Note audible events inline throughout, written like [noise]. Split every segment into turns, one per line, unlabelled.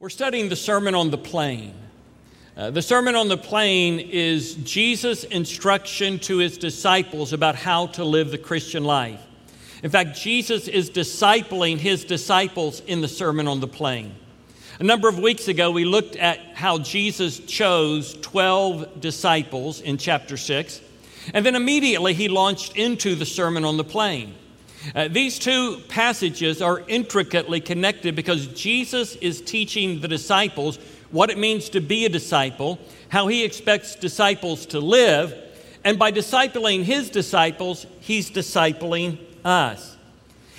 We're studying the Sermon on the Plain. Uh, the Sermon on the Plain is Jesus' instruction to his disciples about how to live the Christian life. In fact, Jesus is discipling his disciples in the Sermon on the Plain. A number of weeks ago, we looked at how Jesus chose 12 disciples in chapter 6, and then immediately he launched into the Sermon on the Plain. Uh, these two passages are intricately connected because Jesus is teaching the disciples what it means to be a disciple, how he expects disciples to live, and by discipling his disciples, he's discipling us.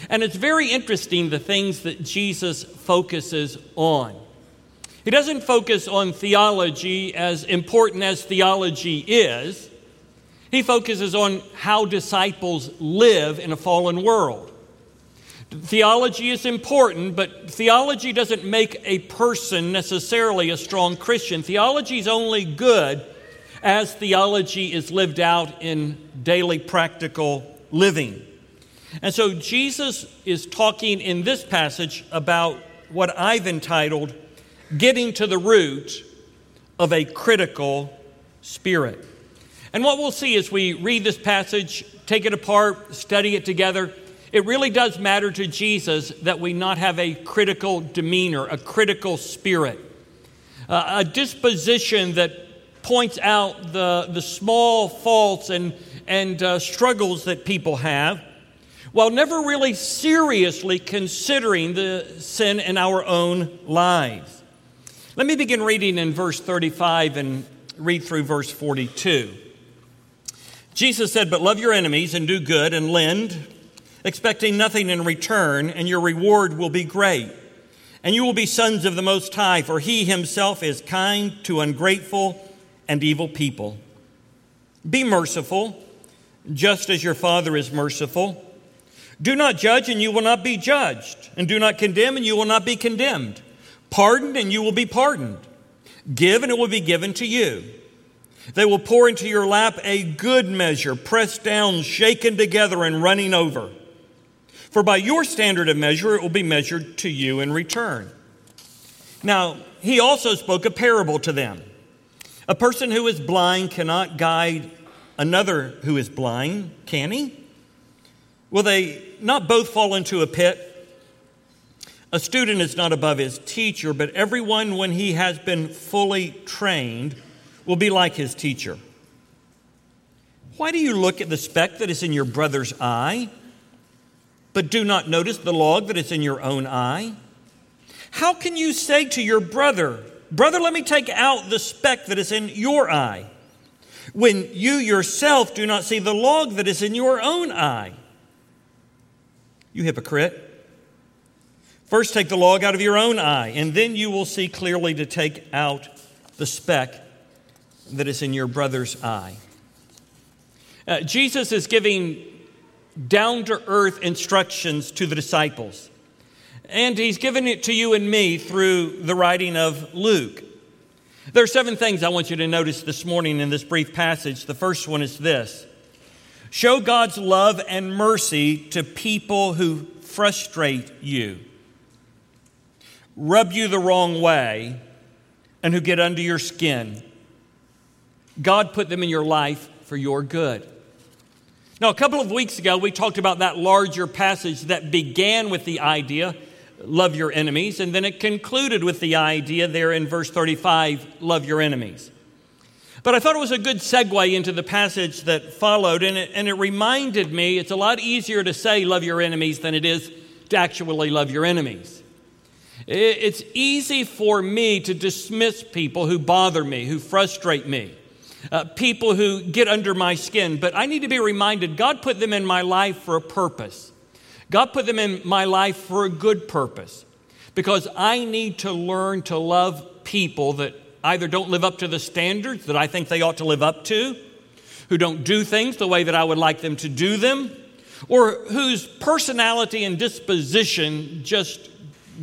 And it's very interesting the things that Jesus focuses on. He doesn't focus on theology as important as theology is. He focuses on how disciples live in a fallen world. Theology is important, but theology doesn't make a person necessarily a strong Christian. Theology is only good as theology is lived out in daily practical living. And so Jesus is talking in this passage about what I've entitled Getting to the Root of a Critical Spirit. And what we'll see as we read this passage, take it apart, study it together, it really does matter to Jesus that we not have a critical demeanor, a critical spirit, uh, a disposition that points out the, the small faults and, and uh, struggles that people have, while never really seriously considering the sin in our own lives. Let me begin reading in verse 35 and read through verse 42. Jesus said, But love your enemies and do good and lend, expecting nothing in return, and your reward will be great. And you will be sons of the Most High, for he himself is kind to ungrateful and evil people. Be merciful, just as your Father is merciful. Do not judge, and you will not be judged. And do not condemn, and you will not be condemned. Pardon, and you will be pardoned. Give, and it will be given to you. They will pour into your lap a good measure, pressed down, shaken together, and running over. For by your standard of measure, it will be measured to you in return. Now, he also spoke a parable to them. A person who is blind cannot guide another who is blind, can he? Will they not both fall into a pit? A student is not above his teacher, but everyone, when he has been fully trained, will be like his teacher. Why do you look at the speck that is in your brother's eye, but do not notice the log that is in your own eye? How can you say to your brother, Brother, let me take out the speck that is in your eye, when you yourself do not see the log that is in your own eye? You hypocrite. First, take the log out of your own eye, and then you will see clearly to take out the speck that is in your brother's eye. Uh, Jesus is giving down to earth instructions to the disciples. And he's given it to you and me through the writing of Luke. There are seven things I want you to notice this morning in this brief passage. The first one is this show God's love and mercy to people who frustrate you, rub you the wrong way, and who get under your skin. God put them in your life for your good. Now, a couple of weeks ago, we talked about that larger passage that began with the idea, love your enemies, and then it concluded with the idea there in verse 35, love your enemies. But I thought it was a good segue into the passage that followed, and it, and it reminded me it's a lot easier to say love your enemies than it is to actually love your enemies. It's easy for me to dismiss people who bother me, who frustrate me uh, people who get under my skin, but I need to be reminded God put them in my life for a purpose. God put them in my life for a good purpose because I need to learn to love people that either don't live up to the standards that I think they ought to live up to, who don't do things the way that I would like them to do them, or whose personality and disposition just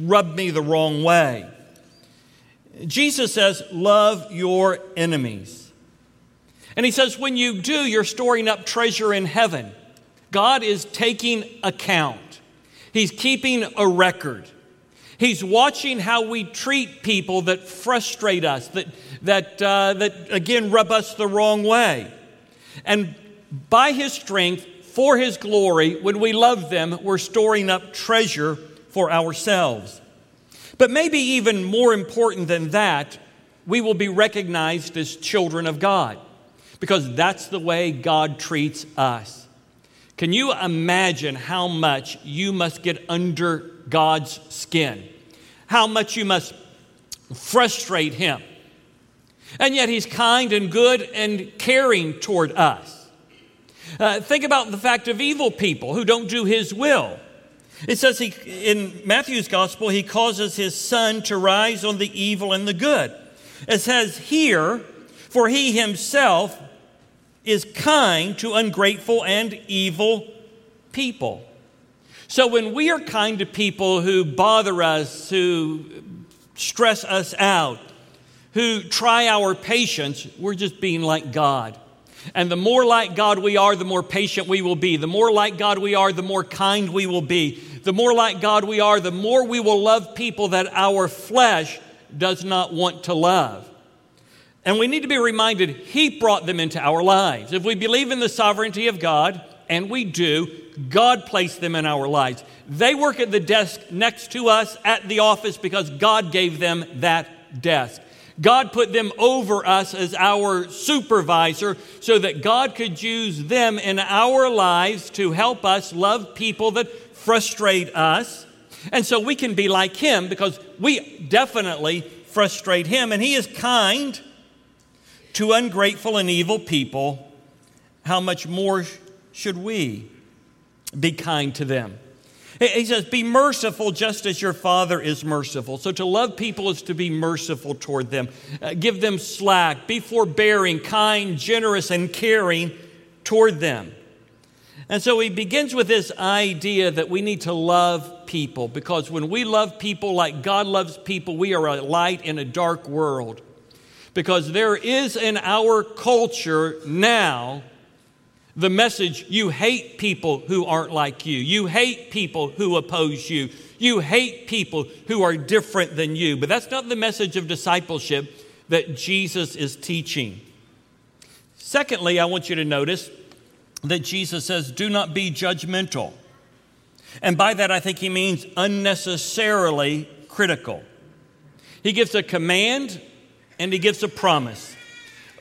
rub me the wrong way. Jesus says, Love your enemies. And he says, when you do, you're storing up treasure in heaven. God is taking account, He's keeping a record. He's watching how we treat people that frustrate us, that, that, uh, that again rub us the wrong way. And by His strength, for His glory, when we love them, we're storing up treasure for ourselves. But maybe even more important than that, we will be recognized as children of God because that's the way God treats us. Can you imagine how much you must get under God's skin? How much you must frustrate Him? And yet He's kind and good and caring toward us. Uh, think about the fact of evil people who don't do His will. It says he, in Matthew's gospel, He causes His sun to rise on the evil and the good. It says here, for He Himself is kind to ungrateful and evil people. So when we are kind to people who bother us, who stress us out, who try our patience, we're just being like God. And the more like God we are, the more patient we will be. The more like God we are, the more kind we will be. The more like God we are, the more we will love people that our flesh does not want to love. And we need to be reminded He brought them into our lives. If we believe in the sovereignty of God, and we do, God placed them in our lives. They work at the desk next to us at the office because God gave them that desk. God put them over us as our supervisor so that God could use them in our lives to help us love people that frustrate us. And so we can be like Him because we definitely frustrate Him. And He is kind to ungrateful and evil people, how much more should we be kind to them? He says, Be merciful just as your Father is merciful. So to love people is to be merciful toward them. Uh, give them slack. Be forbearing, kind, generous, and caring toward them. And so he begins with this idea that we need to love people because when we love people like God loves people, we are a light in a dark world because there is in our culture now the message you hate people who aren't like you, you hate people who oppose you, you hate people who are different than you. But that's not the message of discipleship that Jesus is teaching. Secondly, I want you to notice that Jesus says, Do not be judgmental. And by that, I think he means unnecessarily critical. He gives a command and he gives a promise.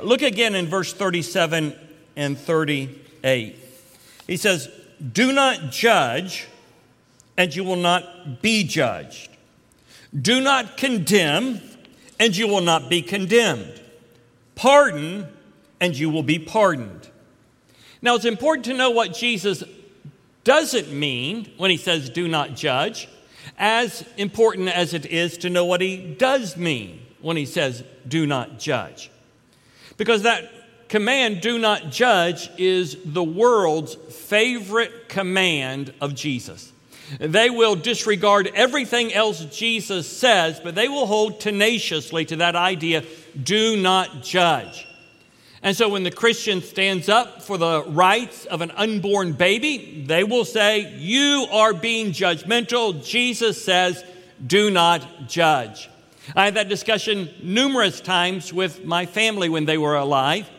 Look again in verse 37 and 38. He says, Do not judge, and you will not be judged. Do not condemn, and you will not be condemned. Pardon, and you will be pardoned. Now, it's important to know what Jesus doesn't mean when he says, Do not judge, as important as it is to know what he does mean when he says, do not judge. Because that command, do not judge, is the world's favorite command of Jesus. They will disregard everything else Jesus says, but they will hold tenaciously to that idea do not judge. And so when the Christian stands up for the rights of an unborn baby, they will say, You are being judgmental. Jesus says, Do not judge. I had that discussion numerous times with my family when they were alive.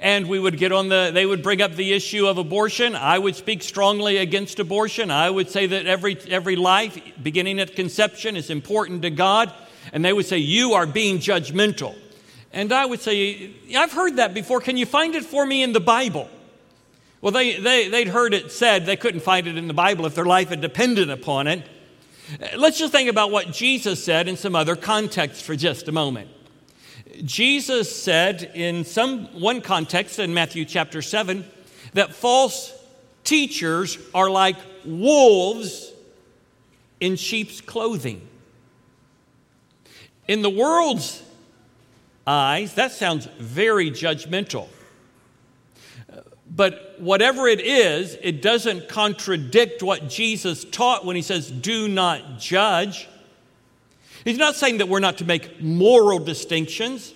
And we would get on the, they would bring up the issue of abortion. I would speak strongly against abortion. I would say that every, every life, beginning at conception, is important to God. And they would say, You are being judgmental. And I would say, I've heard that before. Can you find it for me in the Bible? Well, they, they, they'd heard it said they couldn't find it in the Bible if their life had depended upon it. Let's just think about what Jesus said in some other context for just a moment. Jesus said in some one context in Matthew chapter 7 that false teachers are like wolves in sheep's clothing. In the world's eyes, that sounds very judgmental. But whatever it is, it doesn't contradict what Jesus taught when he says, do not judge. He's not saying that we're not to make moral distinctions.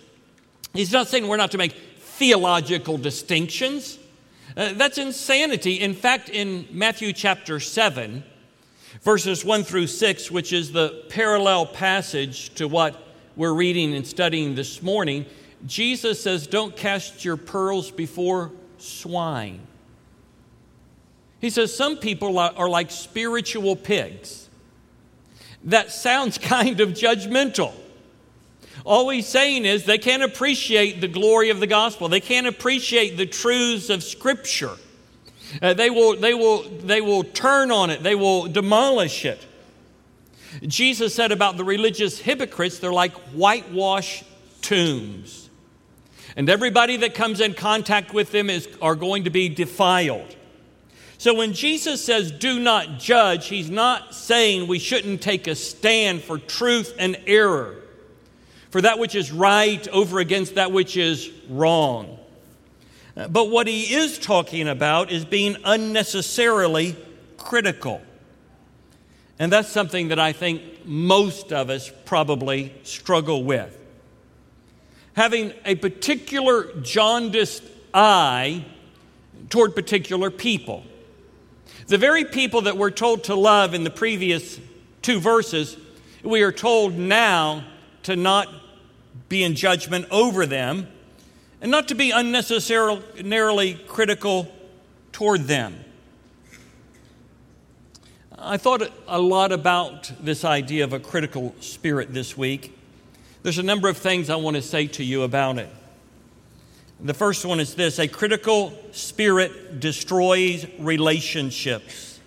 He's not saying we're not to make theological distinctions. Uh, that's insanity. In fact, in Matthew chapter 7, Verses 1 through 6, which is the parallel passage to what we're reading and studying this morning, Jesus says, Don't cast your pearls before swine. He says, Some people are like spiritual pigs. That sounds [laughs] kind of judgmental. All he's saying is they can't appreciate the glory of the gospel. They can't appreciate the truths of Scripture. Uh, they, will, they, will, they will turn on it, they will demolish it. Jesus said about the religious hypocrites, they're like whitewashed tombs. And everybody that comes in contact with them is, are going to be defiled. So when Jesus says, do not judge, he's not saying we shouldn't take a stand for truth and error, for that which is right over against that which is wrong. Uh, but what he is talking about is being unnecessarily critical. And that's something that I think most of us probably struggle with. Having a particular jaundiced eye toward particular people. The very people that we're told to love in the previous two verses, we are told now to not be in judgment over them and not to be unnecessarily critical toward them. I thought a lot about this idea of a critical spirit this week. There's a number of things I want to say to you about it. The first one is this a critical spirit destroys relationships,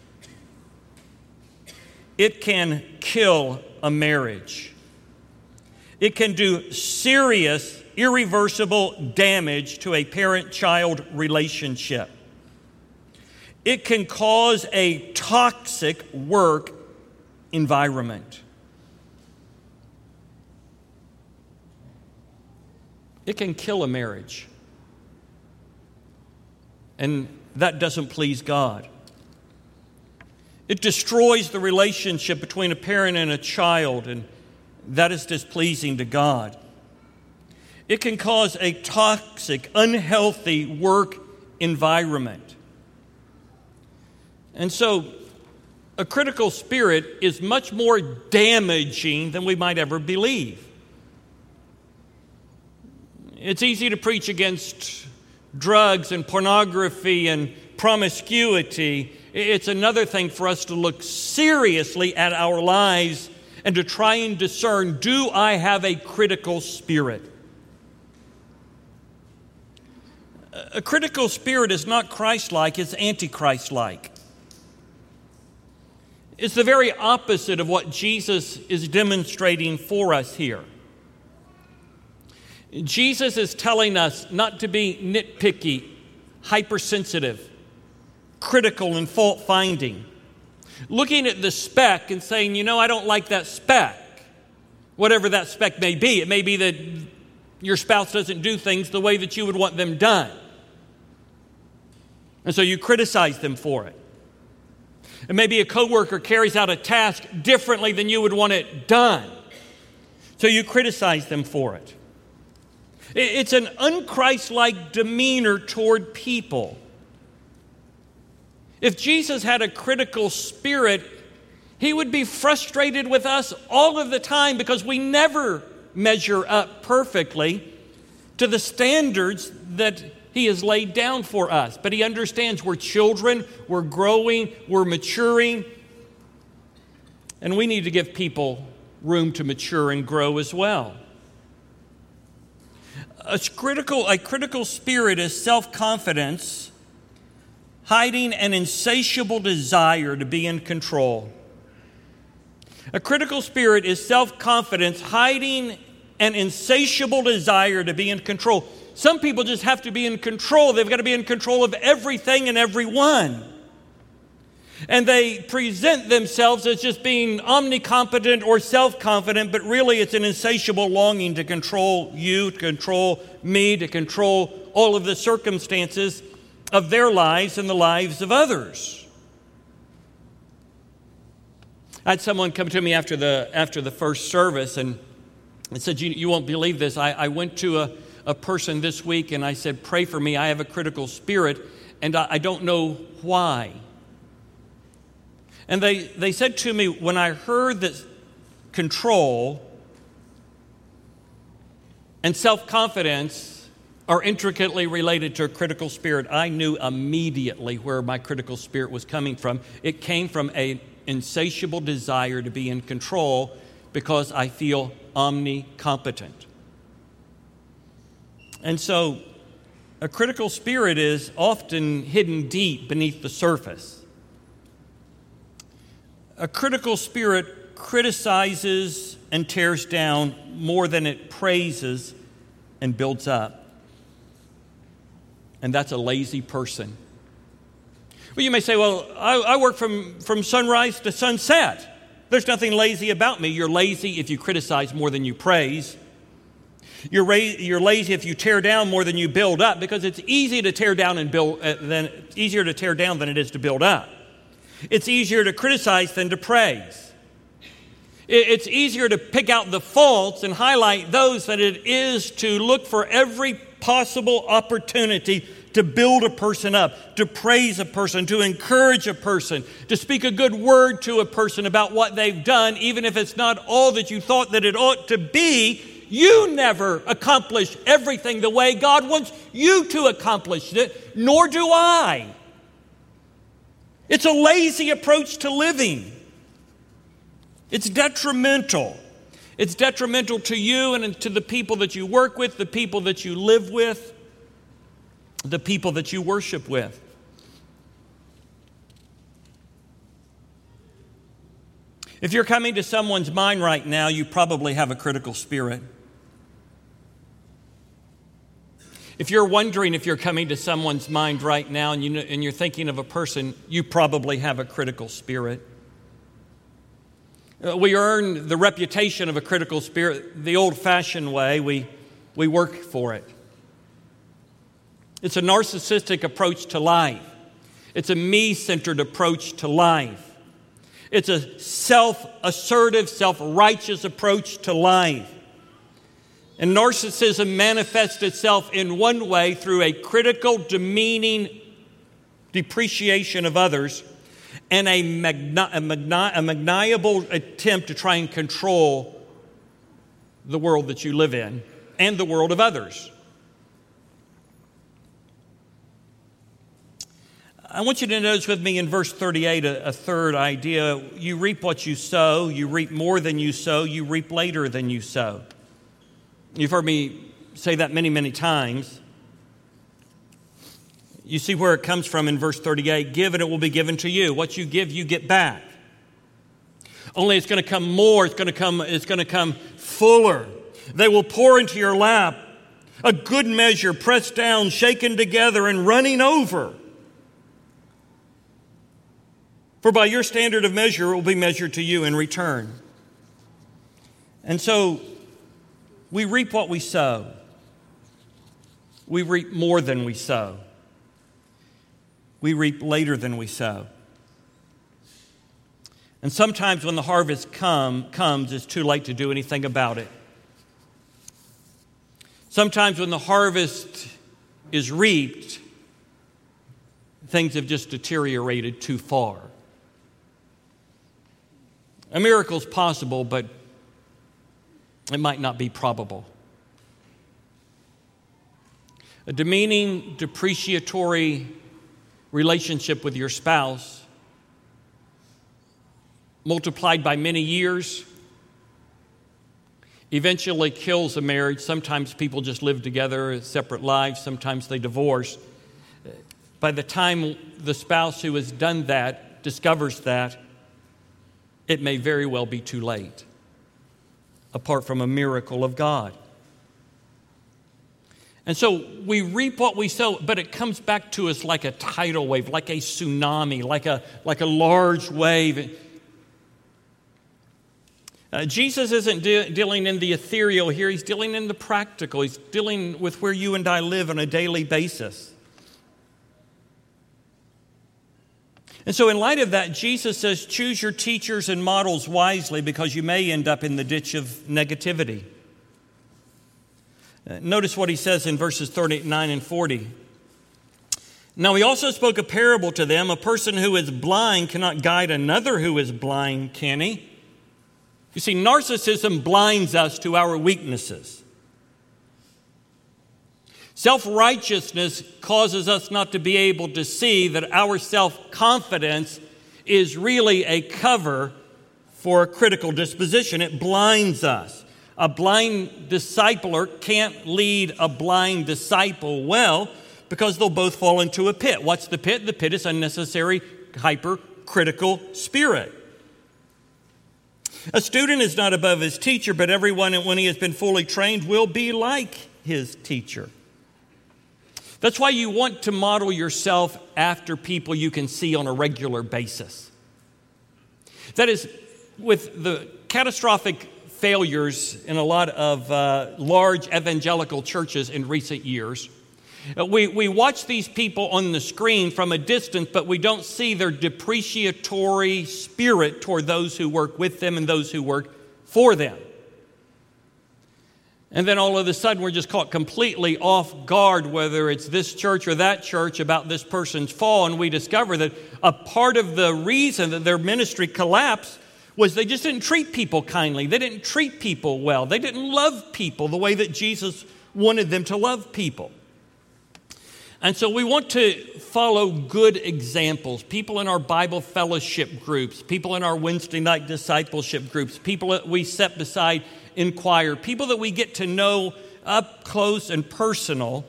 it can kill a marriage, it can do serious, irreversible damage to a parent child relationship. It can cause a toxic work environment. It can kill a marriage. And that doesn't please God. It destroys the relationship between a parent and a child, and that is displeasing to God. It can cause a toxic, unhealthy work environment. And so, a critical spirit is much more damaging than we might ever believe. It's easy to preach against drugs and pornography and promiscuity. It's another thing for us to look seriously at our lives and to try and discern do I have a critical spirit? A critical spirit is not Christ like, it's antichrist like. It's the very opposite of what Jesus is demonstrating for us here. Jesus is telling us not to be nitpicky, hypersensitive, critical, and fault finding. Looking at the speck and saying, you know, I don't like that speck, whatever that speck may be. It may be that your spouse doesn't do things the way that you would want them done. And so you criticize them for it. And maybe a coworker carries out a task differently than you would want it done. So you criticize them for it. It's an unchristlike demeanor toward people. If Jesus had a critical spirit, he would be frustrated with us all of the time because we never measure up perfectly to the standards that he has laid down for us. But He understands we're children, we're growing, we're maturing, and we need to give people room to mature and grow as well. A critical, a critical spirit is self confidence, hiding an insatiable desire to be in control. A critical spirit is self confidence, hiding an insatiable desire to be in control. Some people just have to be in control. They've got to be in control of everything and everyone. And they present themselves as just being omnicompetent or self confident, but really it's an insatiable longing to control you, to control me, to control all of the circumstances of their lives and the lives of others. I had someone come to me after the, after the first service and, and said, you, you won't believe this. I, I went to a, a person this week and I said, Pray for me. I have a critical spirit and I, I don't know why. And they, they said to me, when I heard that control and self confidence are intricately related to a critical spirit, I knew immediately where my critical spirit was coming from. It came from an insatiable desire to be in control because I feel omnicompetent. And so, a critical spirit is often hidden deep beneath the surface. A critical spirit criticizes and tears down more than it praises and builds up. And that's a lazy person. Well, you may say, well, I, I, work from, from sunrise to sunset. There's nothing lazy about me. You're lazy if you criticize more than you praise. You're, ra- you're lazy if you tear down more than you build up because it's easy to tear down and build, uh, than, easier to tear down than it is to build up. It's easier to criticize than to praise. It's easier to pick out the faults and highlight those than it is to look for every possible opportunity to build a person up, to praise a person, to encourage a person, to speak a good word to a person about what they've done, even if it's not all that you thought that it ought to be. You never accomplish everything the way God wants you to accomplish it, nor do I. It's a lazy approach to living. It's detrimental. It's detrimental to you and to the people that you work with, the people that you live with, the people that you worship with. If you're coming to someone's mind right now, you probably have a critical spirit. If you're wondering if you're coming to someone's mind right now and, you, and you're thinking of a person, you probably have a critical spirit. Uh, we earn the reputation of a critical spirit the old fashioned way, we, we work for it. It's a narcissistic approach to life, it's a me centered approach to life. It's a self assertive, self righteous approach to life. And narcissism manifests itself in one way through a critical, demeaning depreciation of others and a, magni- a, a maniacal attempt to try and control the world that you live in and the world of others. I want you to notice with me in verse 38 a, a, third idea. You reap what you sow, you reap more than you sow, you reap later than you sow. You've heard me say that many, many times. You see where it comes from in verse 38 give and it will be given to you. What you give, you get back. Only it's going to come more, it's going to come, it's going to come fuller. They will pour into your lap a good measure, pressed down, shaken together, and running over. For by your standard of measure, it will be measured to you in return. And so we reap what we sow, we reap more than we sow we reap later than we sow. And sometimes when the harvest come, comes, it's too late to do anything about it. Sometimes when the harvest is reaped, things have just deteriorated too far. A miracle is possible, but it might not be probable. A demeaning, depreciatory relationship with your spouse, multiplied by many years, eventually kills a marriage. Sometimes people just live together, separate lives, sometimes they divorce. By the time the spouse who has done that discovers that, it may very well be too late, apart from a miracle of God. And so we reap what we sow, but it comes back to us like a tidal wave, like a tsunami, like a, like a large wave. Uh, Jesus isn't de- dealing in the ethereal here, he's dealing in the practical. He's dealing with where you and I live on a daily basis. And so, in light of that, Jesus says, choose your teachers and models wisely because you may end up in the ditch of negativity. Uh, notice what he says in verses 39 and 40. Now, he also spoke a parable to them. A person who is blind cannot guide another who is blind, can he? You see, narcissism blinds us to our weaknesses. Self righteousness causes us not to be able to see that our self confidence is really a cover for a critical disposition. It blinds us. A blind discipler can't lead a blind disciple well because they'll both fall into a pit. What's the pit? The pit is unnecessary, hypercritical spirit. A student is not above his teacher, but everyone, when he has been fully trained, will be like his teacher. That's why you want to model yourself after people you can see on a regular basis. That is, with the catastrophic failures in a lot of uh, large evangelical churches in recent years, uh, we, we watch these people on the screen from a distance, but we don't see their depreciatory spirit toward those who work with them and those who work for them. And then all of a sudden, we're just caught completely off guard, whether it's this church or that church, about this person's fall. And we discover that a part of the reason that their ministry collapsed was they just didn't treat people kindly. They didn't treat people well. They didn't love people the way that Jesus wanted them to love people. And so we want to follow good examples people in our Bible fellowship groups, people in our Wednesday night discipleship groups, people that we set beside inquire, people that we get to know up close and personal.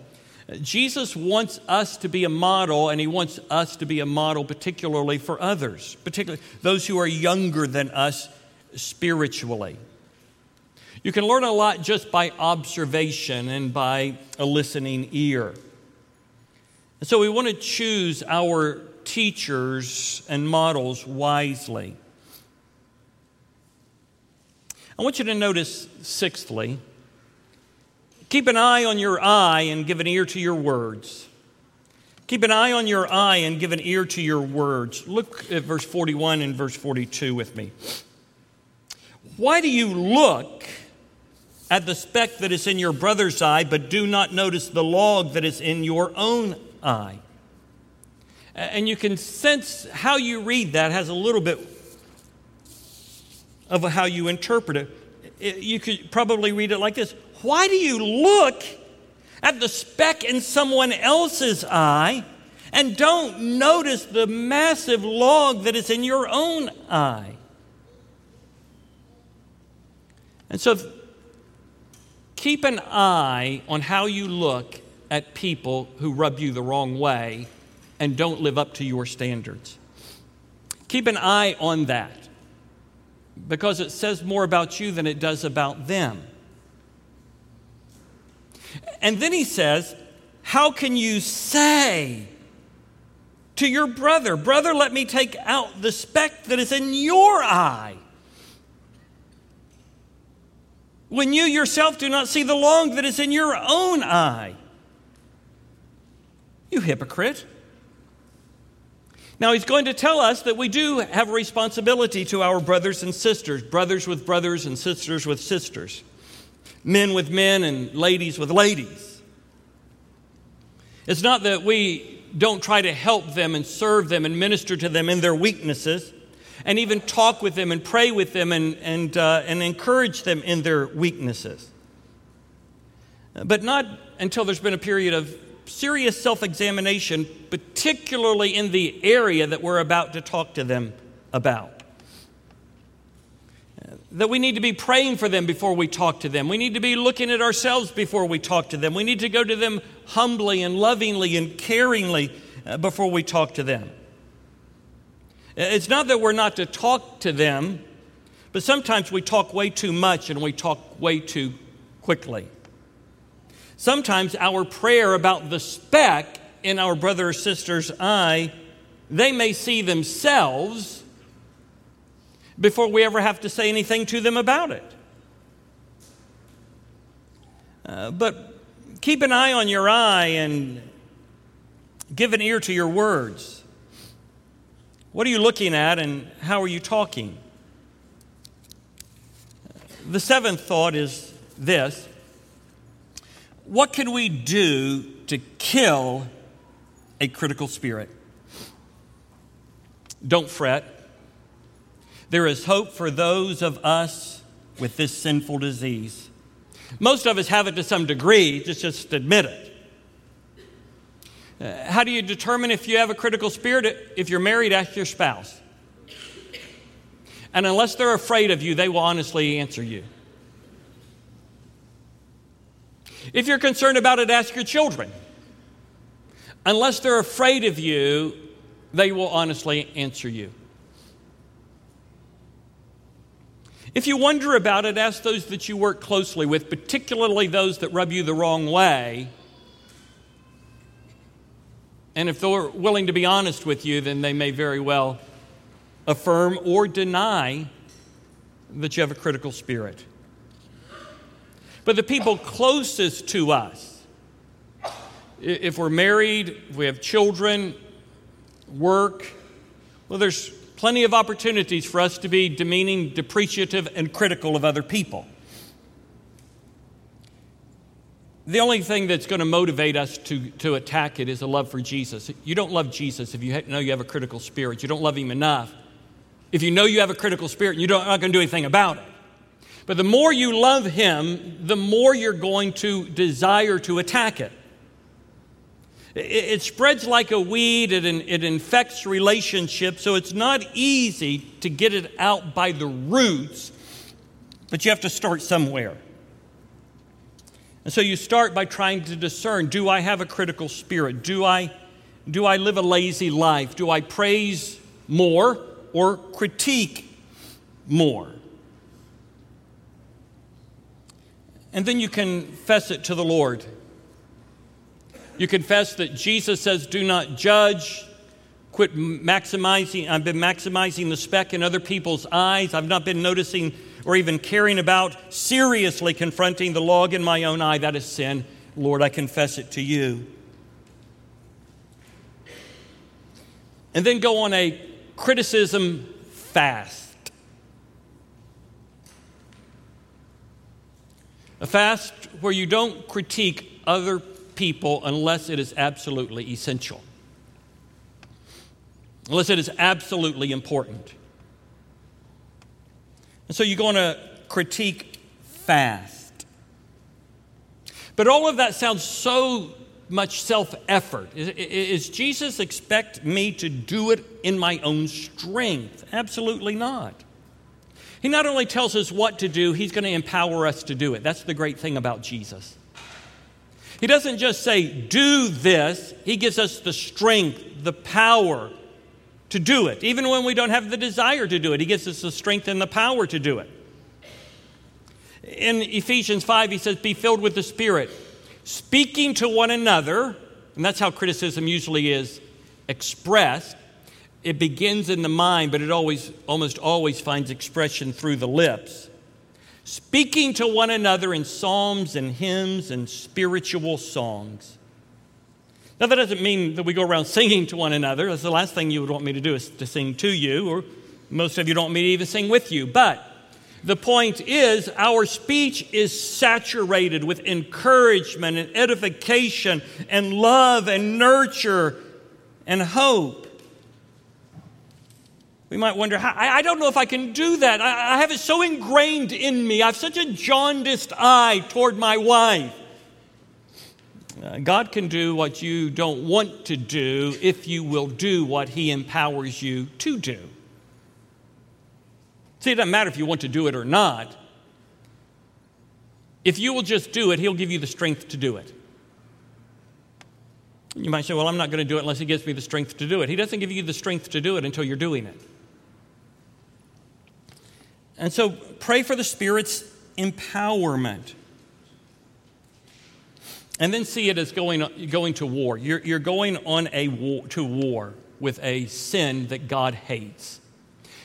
Jesus wants us to be a model, and he wants us to be a model, particularly for others, particularly those who are younger than us spiritually. You can learn a lot just by observation and by a listening ear. And so we want to choose our teachers and models wisely. I want you to notice, sixthly, keep an eye on your eye and give an ear to your words. Keep an eye on your eye and give an ear to your words. Look at verse 41 and verse 42 with me. Why do you look at the speck that is in your brother's eye, but do not notice the log that is in your own eye? And you can sense how you read that has a little bit of how you interpret it. You could probably read it like this Why do you look at the speck in someone else's eye and don't notice the massive log that is in your own eye? And so, keep an eye on how you look at people who rub you the wrong way and don't live up to your standards. Keep an eye on that because it says more about you than it does about them. And then he says, How can you say to your brother, Brother, let me take out the speck that is in your eye? When you yourself do not see the log that is in your own eye. You hypocrite. Now, he's going to tell us that we do have a responsibility to our brothers and sisters, brothers with brothers and sisters with sisters, men with men and ladies with ladies. It's not that we don't try to help them and serve them and minister to them in their weaknesses and even talk with them and pray with them and, and, uh, and encourage them in their weaknesses. But not until there's been a period of serious self examination, particularly in the area that we're about to talk to them about. That we need to be praying for them before we talk to them. We need to be looking at ourselves before we talk to them. We need to go to them humbly and lovingly and caringly uh, before we talk to them. It's not that we're not to talk to them, but sometimes we talk way too much and we talk way too quickly. Sometimes our prayer about the speck in our brother or sister's eye, they may see themselves before we ever have to say anything to them about it. Uh, but keep an eye on your eye and give an ear to your words. What are you looking at and how are you talking? The seventh thought is this what can we do to kill a critical spirit. Don't fret. There is hope for those of us with this sinful disease. Most of us have it to some degree, just, just admit it. Uh, how do you determine if you have a critical spirit? If you're married, ask your spouse. And unless they're afraid of you, they will honestly answer you. If you're concerned about it, ask your children. Unless they're afraid of you, they will honestly answer you. If you wonder about it, ask those that you work closely with, particularly those that rub you the wrong way. And if they're willing to be honest with you, then they may very well affirm or deny that you have a critical spirit. But the people closest to us, if we're married, if we have children, work, well, there's plenty of opportunities for us to be demeaning, depreciative, and critical of other people. The only thing that's going to motivate us to, to attack it is a love for Jesus. You don't love Jesus if you know you have a critical spirit. You don't love him enough. If you know you have a critical spirit, you're not going to do anything about it. But the more you love him, the more you're going to desire to attack it. It, spreads like a weed, it, it infects relationships, so it's not easy to get it out by the roots, but you have to start somewhere. And so you start by trying to discern do I have a critical spirit? Do I, do I live a lazy life? Do I praise more or critique more? And then you confess it to the Lord. You confess that Jesus says, Do not judge. Quit maximizing. I've been maximizing the speck in other people's eyes. I've not been noticing or even caring about seriously confronting the log in my own eye. That is sin. Lord, I confess it to you. And then go on a criticism fast. A fast where you don't critique other people unless it is absolutely essential, unless it is absolutely important. And so you're going to critique fast. But all of that sounds so much self effort. Is, Jesus expect me to do it in my own strength? Absolutely not. He not only tells us what to do, he's going to empower us to do it. That's the great thing about Jesus. He doesn't just say, do this, He gives us the strength, the power to do it. Even when we don't have the desire to do it, He gives us the strength and the power to do it. In Ephesians 5, He says, Be filled with the Spirit, speaking to one another, and that's how criticism usually is expressed. It begins in the mind, but it always, almost always finds expression through the lips speaking to one another in psalms and hymns and spiritual songs. Now, that doesn't mean that we go around singing to one another. That's the last thing you would want me to do is to sing to you, or most of you don't want me to even sing with you. But the point is, our speech is saturated with encouragement and edification and love and nurture and hope. We might wonder, I don't know if I can do that. I have it so ingrained in me. I have such a jaundiced eye toward my wife. Uh, God can do what you don't want to do if you will do what He empowers you to do. See, it doesn't matter if you want to do it or not. If you will just do it, He'll give you the strength to do it. You might say, Well, I'm not going to do it unless He gives me the strength to do it. He doesn't give you the strength to do it until you're doing it. And so pray for the Spirit's empowerment. And then see it as going, going to war. You're, you're going on a war, to war with a sin that God hates,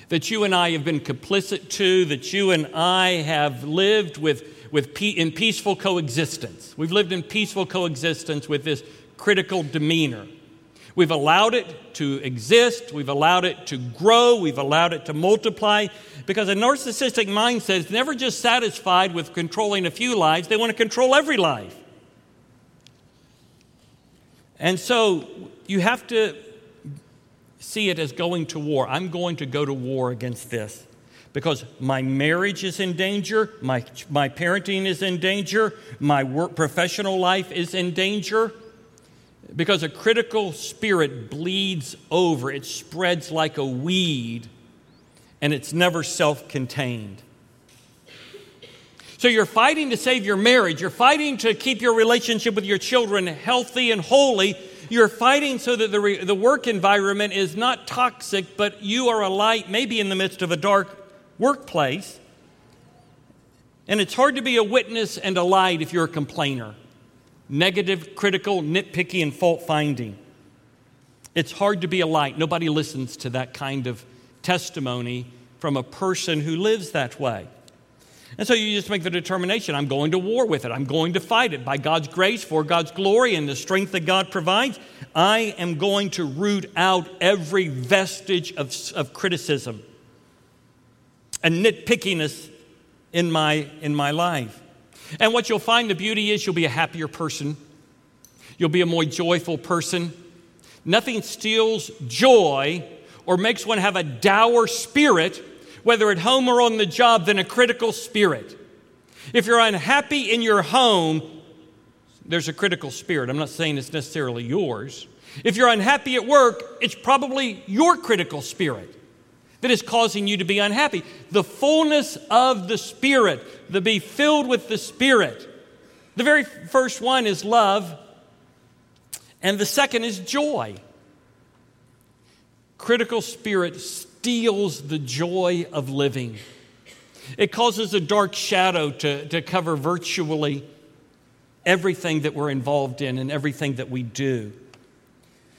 that you and I have been complicit to, that you and I have lived with, with in peaceful coexistence. We've lived in peaceful coexistence with this critical demeanor. We've allowed it to exist, we've allowed it to grow, we've allowed it to multiply, because a narcissistic mindset is never just satisfied with controlling a few lives, they want to control every life. And so you have to see it as going to war. I'm going to go to war against this. Because my marriage is in danger, my, my parenting is in danger, my work, professional life is in danger. Because a critical spirit bleeds over, it spreads like a weed, and it's never self contained. So you're fighting to save your marriage, you're fighting to keep your relationship with your children healthy and holy. You're fighting so that the, re- the work environment is not toxic, but you are a light, maybe in the midst of a dark workplace. And it's hard to be a witness and a light if you're a complainer negative, critical, nitpicky, and fault finding. It's hard to be a light. Nobody listens to that kind of testimony from a person who lives that way. And so you just make the determination I'm going to war with it. I'm going to fight it by God's grace, for God's glory, and the strength that God provides. I am going to root out every vestige of, of criticism and nitpickiness in my, in my life. And what you'll find the beauty is you'll be a happier person, you'll be a more joyful person. Nothing steals joy or makes one have a dour spirit, whether at home or on the job, than a critical spirit. If you're unhappy in your home, there's a critical spirit. I'm not saying it's necessarily yours. If you're unhappy at work, it's probably your critical spirit that is causing you to be unhappy. The fullness of the Spirit, the be filled with the Spirit. The very first one is love, and the second is joy. Critical spirit steals the joy of living. It causes a dark shadow to, to cover virtually everything that we're involved in and everything that we do.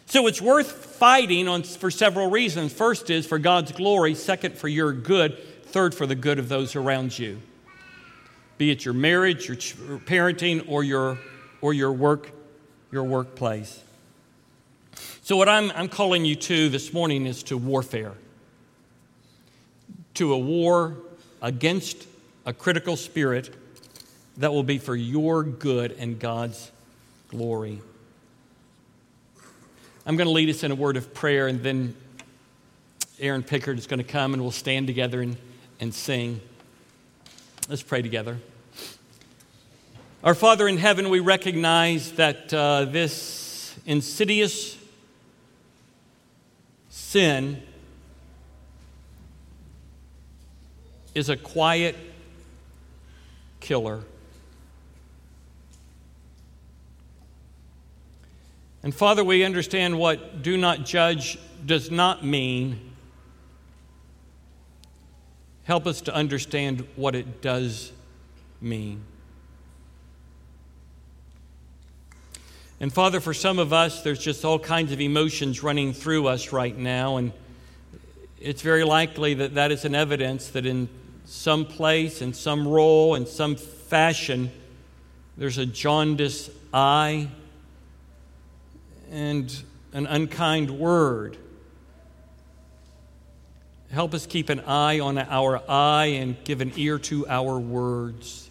So it's worth fighting on, for several reasons. First is for God's glory, second, for your good, third, for the good of those around you. Be it your marriage, your parenting, or your, or your work, your workplace. So, what I'm, I'm calling you to this morning is to warfare, to a war against a critical spirit that will be for your good and God's glory. I'm going to lead us in a word of prayer, and then Aaron Pickard is going to come and we'll stand together and, and sing. Let's pray together. Our Father in heaven, we recognize that uh, this insidious sin is a quiet killer. And Father, we understand what do not judge does not mean. Help us to understand what it does mean. And Father, for some of us, there's just all kinds of emotions running through us right now. And it's very likely that that is an evidence that in some place, in some role, in some fashion, there's a jaundiced eye and an unkind word. Help us keep an eye on our eye and give an ear to our words.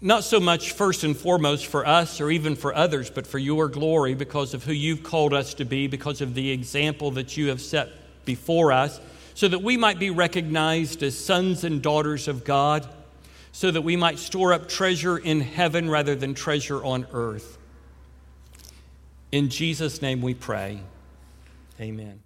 Not so much first and foremost for us or even for others, but for your glory because of who you've called us to be, because of the example that you have set before us, so that we might be recognized as sons and daughters of God so that we might store up treasure in heaven rather than treasure on earth. In Jesus' name we pray. Amen.